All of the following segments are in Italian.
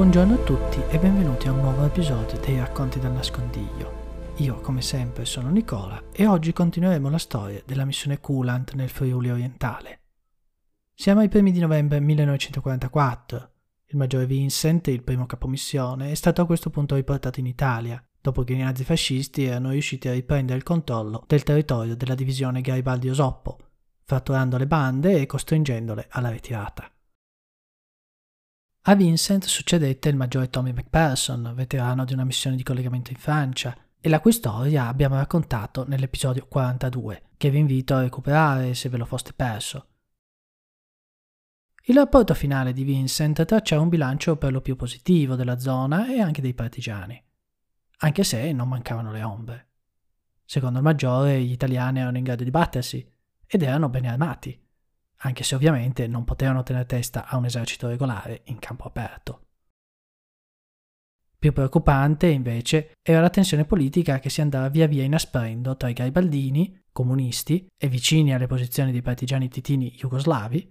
Buongiorno a tutti e benvenuti a un nuovo episodio dei Racconti dal Nascondiglio. Io, come sempre, sono Nicola e oggi continueremo la storia della missione Coolant nel Friuli orientale. Siamo ai primi di novembre 1944. Il maggiore Vincent, il primo capomissione, è stato a questo punto riportato in Italia, dopo che i nazifascisti erano riusciti a riprendere il controllo del territorio della divisione Garibaldi-Osoppo, fratturando le bande e costringendole alla ritirata. A Vincent succedette il maggiore Tommy McPherson, veterano di una missione di collegamento in Francia, e la cui storia abbiamo raccontato nell'episodio 42, che vi invito a recuperare se ve lo foste perso. Il rapporto finale di Vincent traccia un bilancio per lo più positivo della zona e anche dei partigiani, anche se non mancavano le ombre. Secondo il maggiore, gli italiani erano in grado di battersi ed erano ben armati anche se ovviamente non potevano tenere testa a un esercito regolare in campo aperto. Più preoccupante, invece, era la tensione politica che si andava via via inasprendo tra i garibaldini, comunisti e vicini alle posizioni dei partigiani titini jugoslavi,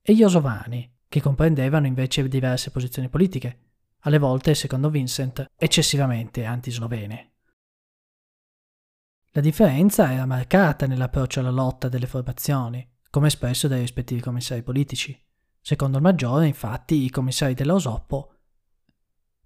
e gli osovani, che comprendevano invece diverse posizioni politiche, alle volte, secondo Vincent, eccessivamente antislovene. La differenza era marcata nell'approccio alla lotta delle formazioni, come espresso dai rispettivi commissari politici. Secondo il maggiore, infatti, i commissari dell'Osoppo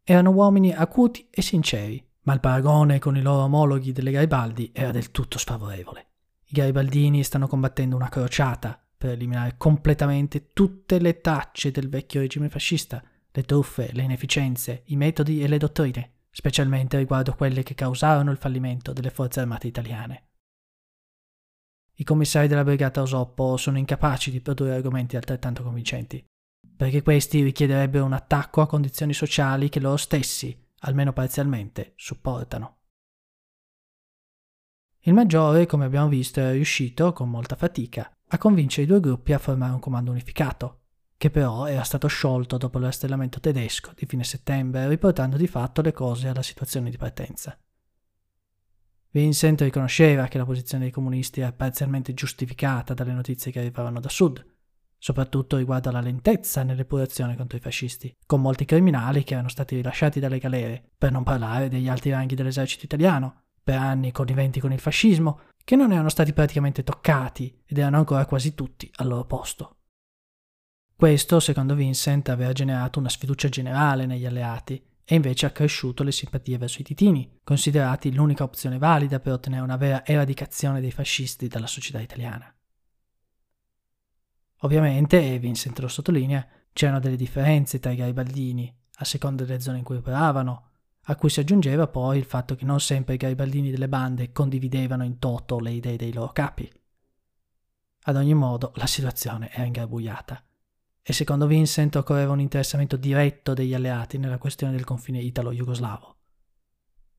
erano uomini acuti e sinceri, ma il paragone con i loro omologhi delle Garibaldi era del tutto sfavorevole. I garibaldini stanno combattendo una crociata per eliminare completamente tutte le tracce del vecchio regime fascista, le truffe, le inefficienze, i metodi e le dottrine, specialmente riguardo quelle che causarono il fallimento delle forze armate italiane. I commissari della brigata Osoppo sono incapaci di produrre argomenti altrettanto convincenti, perché questi richiederebbero un attacco a condizioni sociali che loro stessi, almeno parzialmente, supportano. Il maggiore, come abbiamo visto, è riuscito, con molta fatica, a convincere i due gruppi a formare un comando unificato, che però era stato sciolto dopo il rastellamento tedesco di fine settembre, riportando di fatto le cose alla situazione di partenza. Vincent riconosceva che la posizione dei comunisti era parzialmente giustificata dalle notizie che arrivavano da sud, soprattutto riguardo alla lentezza nell'epurazione contro i fascisti, con molti criminali che erano stati rilasciati dalle galere, per non parlare degli alti ranghi dell'esercito italiano, per anni conniventi con il fascismo, che non erano stati praticamente toccati ed erano ancora quasi tutti al loro posto. Questo, secondo Vincent, aveva generato una sfiducia generale negli alleati e invece ha cresciuto le simpatie verso i titini, considerati l'unica opzione valida per ottenere una vera eradicazione dei fascisti dalla società italiana. Ovviamente, e Vincent lo sottolinea, c'erano delle differenze tra i garibaldini, a seconda delle zone in cui operavano, a cui si aggiungeva poi il fatto che non sempre i garibaldini delle bande condividevano in toto le idee dei loro capi. Ad ogni modo, la situazione era ingarbugliata e secondo Vincent occorreva un interessamento diretto degli alleati nella questione del confine italo-jugoslavo.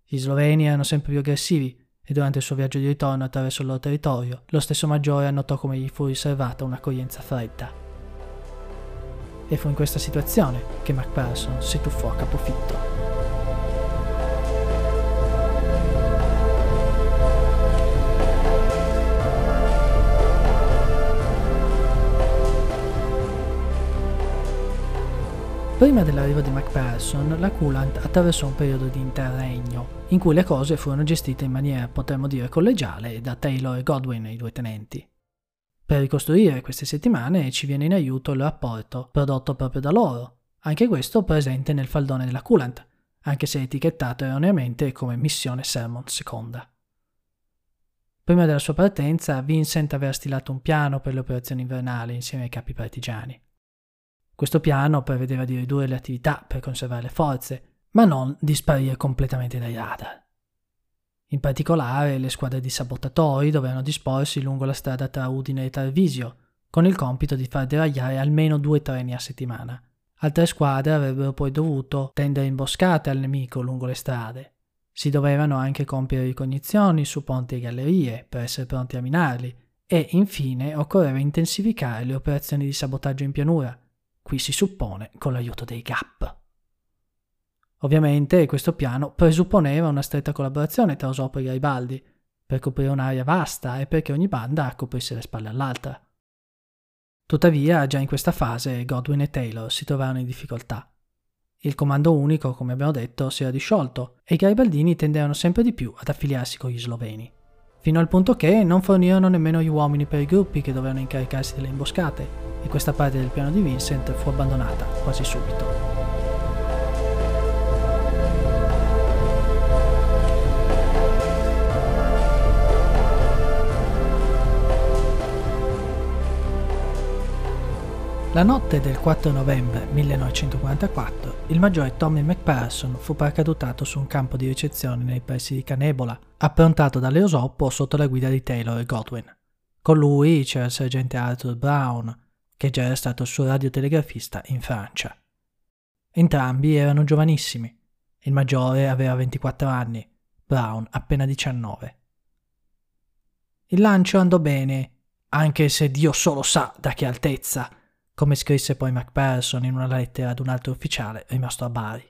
Gli sloveni erano sempre più aggressivi e durante il suo viaggio di ritorno attraverso il loro territorio, lo stesso Maggiore annotò come gli fu riservata un'accoglienza fredda. E fu in questa situazione che MacPherson si tuffò a capofitto. Prima dell'arrivo di MacPherson, la Coolant attraversò un periodo di interregno, in cui le cose furono gestite in maniera, potremmo dire, collegiale da Taylor e Godwin, i due tenenti. Per ricostruire queste settimane ci viene in aiuto il rapporto prodotto proprio da loro, anche questo presente nel faldone della Coolant, anche se etichettato erroneamente come missione Sermon seconda. Prima della sua partenza, Vincent aveva stilato un piano per le operazioni invernali insieme ai capi partigiani. Questo piano prevedeva di ridurre le attività per conservare le forze, ma non di sparire completamente dai radar. In particolare, le squadre di sabotatori dovevano disporsi lungo la strada tra Udine e Tarvisio, con il compito di far deragliare almeno due treni a settimana. Altre squadre avrebbero poi dovuto tendere imboscate al nemico lungo le strade. Si dovevano anche compiere ricognizioni su ponti e gallerie per essere pronti a minarli e infine occorreva intensificare le operazioni di sabotaggio in pianura, qui si suppone con l'aiuto dei GAP. Ovviamente questo piano presupponeva una stretta collaborazione tra Osopo e Garibaldi, per coprire un'area vasta e perché ogni banda coprisse le spalle all'altra. Tuttavia, già in questa fase Godwin e Taylor si trovarono in difficoltà. Il comando unico, come abbiamo detto, si era disciolto e i garibaldini tendevano sempre di più ad affiliarsi con gli sloveni, fino al punto che non fornirono nemmeno gli uomini per i gruppi che dovevano incaricarsi delle imboscate e questa parte del piano di Vincent fu abbandonata quasi subito. La notte del 4 novembre 1944 il maggiore Tommy McPherson fu paracadutato su un campo di ricezione nei pressi di Canebola, approntato dall'Eosoppo sotto la guida di Taylor e Godwin. Con lui c'era il sergente Arthur Brown, che già era stato il suo radiotelegrafista in Francia. Entrambi erano giovanissimi. Il maggiore aveva 24 anni, Brown appena 19. Il lancio andò bene, anche se Dio solo sa da che altezza come scrisse poi MacPherson in una lettera ad un altro ufficiale rimasto a Bari.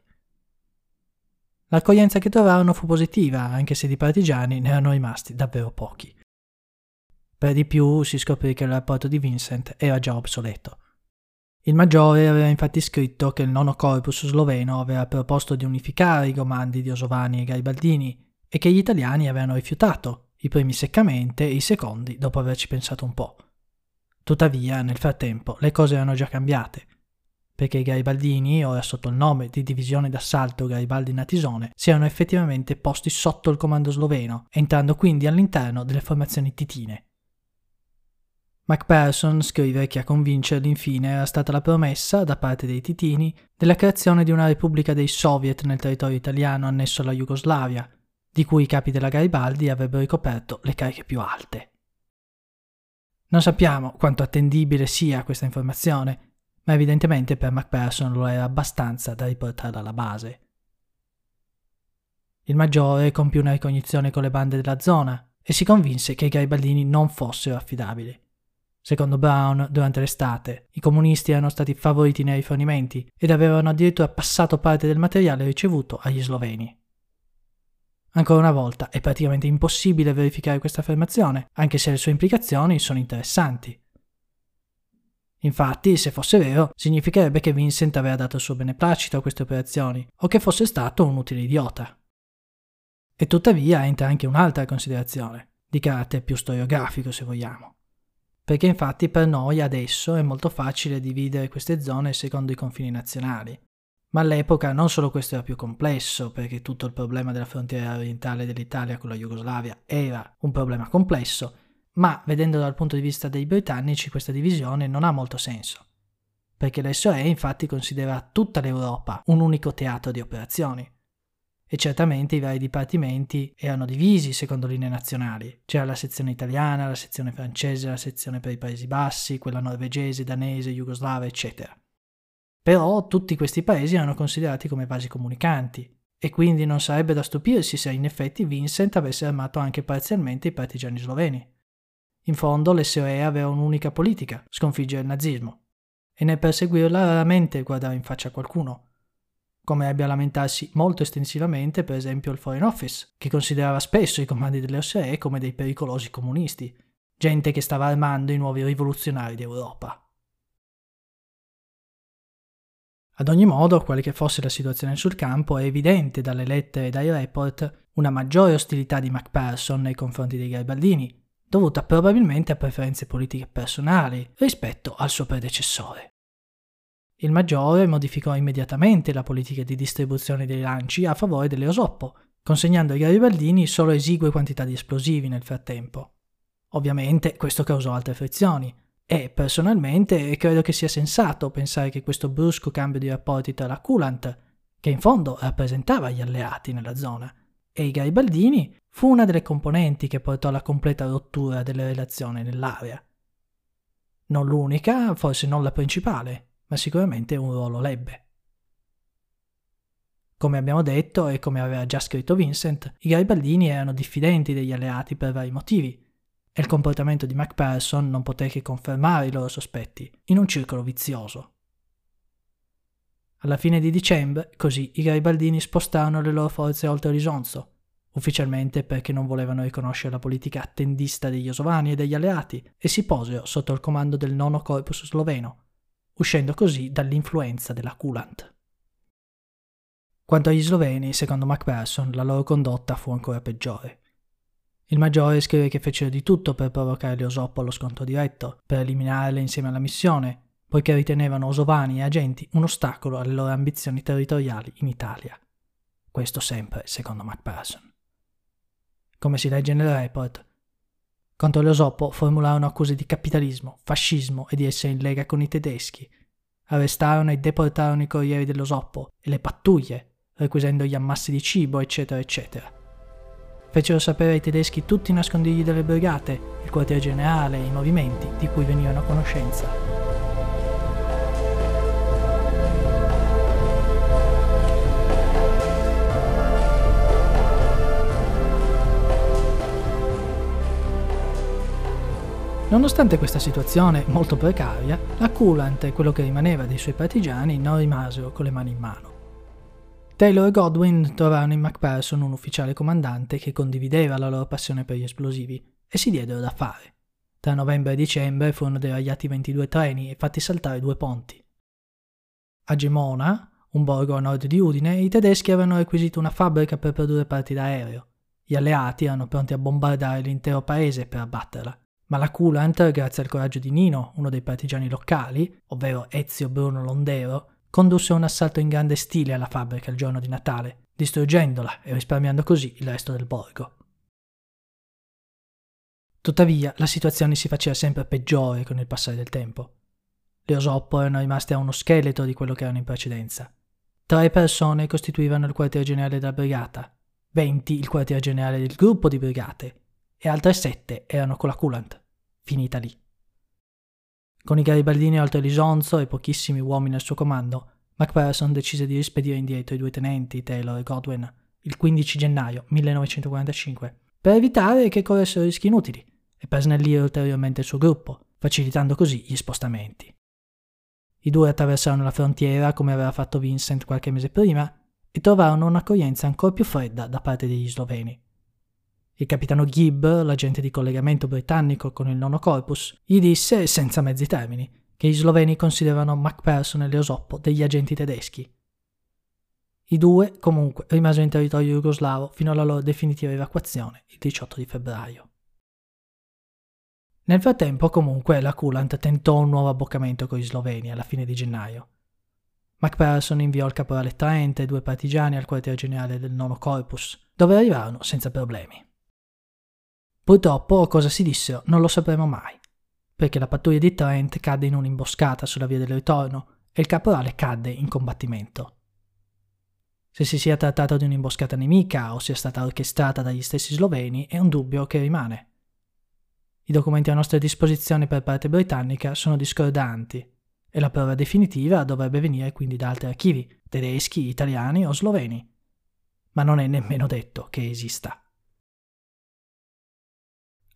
L'accoglienza che trovarono fu positiva, anche se di partigiani ne erano rimasti davvero pochi. Per di più si scoprì che il rapporto di Vincent era già obsoleto. Il maggiore aveva infatti scritto che il nono corpus sloveno aveva proposto di unificare i comandi di Osovani e Garibaldini e che gli italiani avevano rifiutato, i primi seccamente e i secondi dopo averci pensato un po'. Tuttavia, nel frattempo, le cose erano già cambiate, perché i garibaldini, ora sotto il nome di Divisione d'Assalto Garibaldi Natisone, si erano effettivamente posti sotto il comando sloveno, entrando quindi all'interno delle formazioni titine. MacPherson scrive che a convincerli infine era stata la promessa, da parte dei titini, della creazione di una repubblica dei soviet nel territorio italiano annesso alla Jugoslavia, di cui i capi della Garibaldi avrebbero ricoperto le cariche più alte. Non sappiamo quanto attendibile sia questa informazione, ma evidentemente per MacPherson lo era abbastanza da riportarla alla base. Il maggiore compì una ricognizione con le bande della zona e si convinse che i garibaldini non fossero affidabili. Secondo Brown, durante l'estate, i comunisti erano stati favoriti nei rifornimenti ed avevano addirittura passato parte del materiale ricevuto agli sloveni. Ancora una volta è praticamente impossibile verificare questa affermazione, anche se le sue implicazioni sono interessanti. Infatti, se fosse vero, significherebbe che Vincent aveva dato il suo beneplacito a queste operazioni, o che fosse stato un utile idiota. E tuttavia entra anche un'altra considerazione, di carattere più storiografico se vogliamo. Perché infatti per noi adesso è molto facile dividere queste zone secondo i confini nazionali, ma all'epoca non solo questo era più complesso, perché tutto il problema della frontiera orientale dell'Italia con la Jugoslavia era un problema complesso, ma vedendo dal punto di vista dei britannici questa divisione non ha molto senso, perché l'SOE infatti considera tutta l'Europa un unico teatro di operazioni. E certamente i vari dipartimenti erano divisi secondo linee nazionali. C'era la sezione italiana, la sezione francese, la sezione per i Paesi Bassi, quella norvegese, danese, jugoslava, eccetera. Però tutti questi paesi erano considerati come vasi comunicanti e quindi non sarebbe da stupirsi se in effetti Vincent avesse armato anche parzialmente i partigiani sloveni. In fondo l'SOE aveva un'unica politica, sconfiggere il nazismo, e nel perseguirla raramente guardava in faccia qualcuno, come ebbe a lamentarsi molto estensivamente per esempio il Foreign Office, che considerava spesso i comandi delle come dei pericolosi comunisti, gente che stava armando i nuovi rivoluzionari d'Europa. Ad ogni modo, quale che fosse la situazione sul campo, è evidente dalle lettere e dai report una maggiore ostilità di MacPherson nei confronti dei garibaldini, dovuta probabilmente a preferenze politiche personali rispetto al suo predecessore. Il maggiore modificò immediatamente la politica di distribuzione dei lanci a favore delle Osoppo, consegnando ai garibaldini solo esigue quantità di esplosivi nel frattempo. Ovviamente questo causò altre frizioni, e personalmente credo che sia sensato pensare che questo brusco cambio di rapporti tra la Coolant, che in fondo rappresentava gli alleati nella zona, e i garibaldini fu una delle componenti che portò alla completa rottura delle relazioni nell'area. Non l'unica, forse non la principale, ma sicuramente un ruolo lebbe. Come abbiamo detto e come aveva già scritto Vincent, i garibaldini erano diffidenti degli alleati per vari motivi, e il comportamento di MacPherson non poté che confermare i loro sospetti, in un circolo vizioso. Alla fine di dicembre, così, i garibaldini spostarono le loro forze oltre Risonzo, ufficialmente perché non volevano riconoscere la politica attendista degli Osovani e degli alleati, e si posero sotto il comando del nono corpus sloveno, uscendo così dall'influenza della Kulant. Quanto agli sloveni, secondo Macpherson, la loro condotta fu ancora peggiore. Il maggiore scrive che fecero di tutto per provocare le Osoppo allo scontro diretto, per eliminarle insieme alla missione, poiché ritenevano osovani e agenti un ostacolo alle loro ambizioni territoriali in Italia. Questo sempre secondo Macpherson. Come si legge nel report, contro le Osoppo formularono accuse di capitalismo, fascismo e di essere in lega con i tedeschi. Arrestarono e deportarono i corrieri dell'Osoppo e le pattuglie requisendo gli ammassi di cibo, eccetera, eccetera. Fecero sapere ai tedeschi tutti i nascondigli delle brigate, il quartier generale e i movimenti di cui venivano a conoscenza. Nonostante questa situazione molto precaria, la Coolant e quello che rimaneva dei suoi partigiani non rimasero con le mani in mano. Taylor e Godwin trovarono in MacPherson un ufficiale comandante che condivideva la loro passione per gli esplosivi e si diedero da fare. Tra novembre e dicembre furono deragliati 22 treni e fatti saltare due ponti. A Gemona, un borgo a nord di Udine, i tedeschi avevano requisito una fabbrica per produrre parti d'aereo. Gli alleati erano pronti a bombardare l'intero paese per abbatterla. Ma la Coolant, grazie al coraggio di Nino, uno dei partigiani locali, ovvero Ezio Bruno Londero, condusse un assalto in grande stile alla fabbrica il giorno di Natale, distruggendola e risparmiando così il resto del borgo. Tuttavia, la situazione si faceva sempre peggiore con il passare del tempo. Le Osoppo erano rimaste a uno scheletro di quello che erano in precedenza. Tre persone costituivano il quartier generale della brigata, 20 il quartier generale del gruppo di brigate e altre sette erano con la Coolant, finita lì. Con i garibaldini oltre l'Isonzo e pochissimi uomini al suo comando, MacPherson decise di rispedire indietro i due tenenti, Taylor e Godwin, il 15 gennaio 1945, per evitare che corressero rischi inutili e per snellire ulteriormente il suo gruppo, facilitando così gli spostamenti. I due attraversarono la frontiera come aveva fatto Vincent qualche mese prima e trovarono un'accoglienza ancora più fredda da parte degli sloveni. Il capitano Gibb, l'agente di collegamento britannico con il nono corpus, gli disse, senza mezzi termini, che gli sloveni considerano Macpherson e Leosoppo degli agenti tedeschi. I due, comunque, rimasero in territorio jugoslavo fino alla loro definitiva evacuazione il 18 di febbraio. Nel frattempo, comunque, la Coolant tentò un nuovo abboccamento con gli sloveni alla fine di gennaio. Macpherson inviò il caporale Trent e due partigiani al quartier generale del nono corpus, dove arrivarono senza problemi. Purtroppo cosa si dissero non lo sapremo mai, perché la pattuglia di Trent cadde in un'imboscata sulla via del ritorno e il caporale cadde in combattimento. Se si sia trattato di un'imboscata nemica o sia stata orchestrata dagli stessi sloveni è un dubbio che rimane. I documenti a nostra disposizione per parte britannica sono discordanti e la prova definitiva dovrebbe venire quindi da altri archivi, tedeschi, italiani o sloveni. Ma non è nemmeno detto che esista.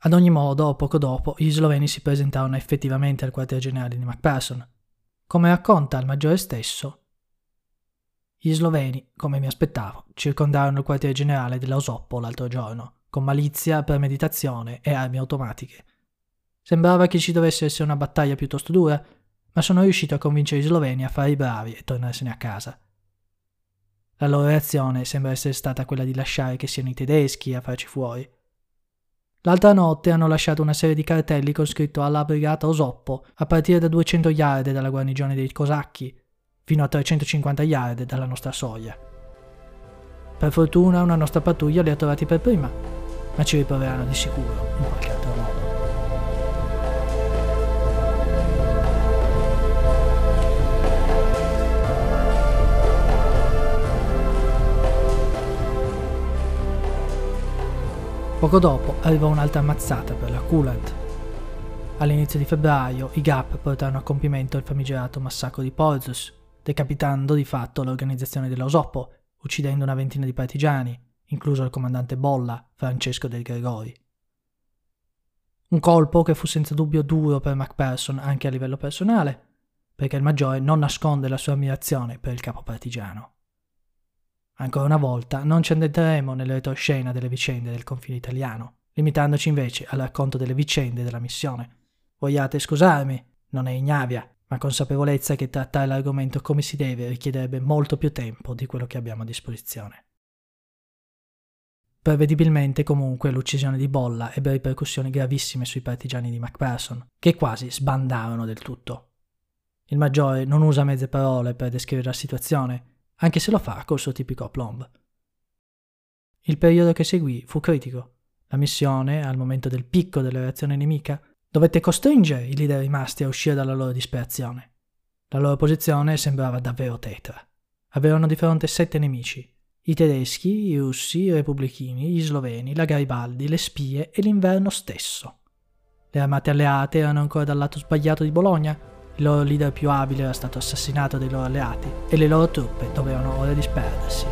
Ad ogni modo, poco dopo, gli sloveni si presentarono effettivamente al quartier generale di Macpherson. Come racconta il maggiore stesso, gli sloveni, come mi aspettavo, circondarono il quartier generale della Osoppo l'altro giorno, con malizia, premeditazione e armi automatiche. Sembrava che ci dovesse essere una battaglia piuttosto dura, ma sono riuscito a convincere gli sloveni a fare i bravi e tornarsene a casa. La loro reazione sembra essere stata quella di lasciare che siano i tedeschi a farci fuori, L'altra notte hanno lasciato una serie di cartelli con scritto alla brigata Osoppo a partire da 200 yard dalla guarnigione dei cosacchi fino a 350 yard dalla nostra soglia. Per fortuna una nostra pattuglia li ha trovati per prima, ma ci riproveranno di sicuro in qualche altro Poco dopo arrivò un'altra ammazzata per la Coolant. All'inizio di febbraio i Gap portarono a compimento il famigerato massacro di Porzus, decapitando di fatto l'organizzazione dell'Osoppo, uccidendo una ventina di partigiani, incluso il comandante Bolla, Francesco del Gregori. Un colpo che fu senza dubbio duro per Macpherson anche a livello personale, perché il maggiore non nasconde la sua ammirazione per il capo partigiano. Ancora una volta non ci addentreremo nelle retroscena delle vicende del confine italiano, limitandoci invece al racconto delle vicende della missione. Vogliate scusarmi, non è Ignavia, ma consapevolezza che trattare l'argomento come si deve richiederebbe molto più tempo di quello che abbiamo a disposizione. Prevedibilmente comunque l'uccisione di Bolla ebbe ripercussioni gravissime sui partigiani di Macpherson, che quasi sbandarono del tutto. Il maggiore non usa mezze parole per descrivere la situazione, anche se lo fa col suo tipico aplomb. Il periodo che seguì fu critico. La missione, al momento del picco della reazione nemica, dovette costringere i leader rimasti a uscire dalla loro disperazione. La loro posizione sembrava davvero tetra. Avevano di fronte sette nemici, i tedeschi, i russi, i repubblichini, gli sloveni, la Garibaldi, le spie e l'inverno stesso. Le armate alleate erano ancora dal lato sbagliato di Bologna, il loro leader più abile era stato assassinato dai loro alleati e le loro truppe dovevano ora disperdersi.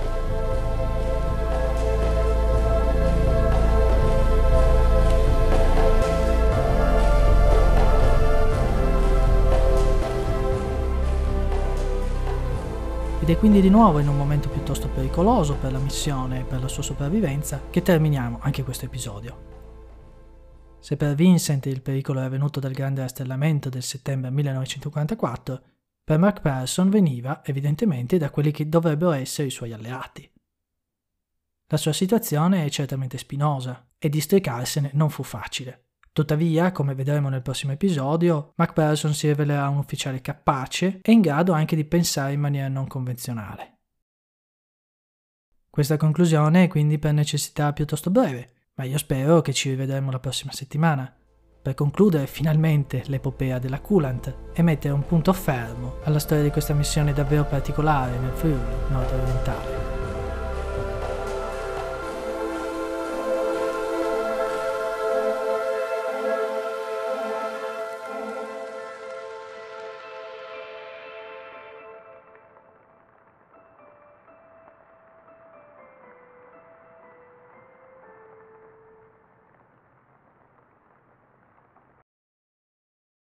Ed è quindi di nuovo in un momento piuttosto pericoloso per la missione e per la sua sopravvivenza che terminiamo anche questo episodio. Se per Vincent il pericolo era venuto dal grande rastellamento del settembre 1944, per Mark Persson veniva evidentemente da quelli che dovrebbero essere i suoi alleati. La sua situazione è certamente spinosa e districarsene non fu facile. Tuttavia, come vedremo nel prossimo episodio, Mark Persson si rivelerà un ufficiale capace e in grado anche di pensare in maniera non convenzionale. Questa conclusione è quindi per necessità piuttosto breve, ma io spero che ci rivedremo la prossima settimana per concludere finalmente l'epopea della Coolant e mettere un punto fermo alla storia di questa missione davvero particolare nel Friuli nord-orientale.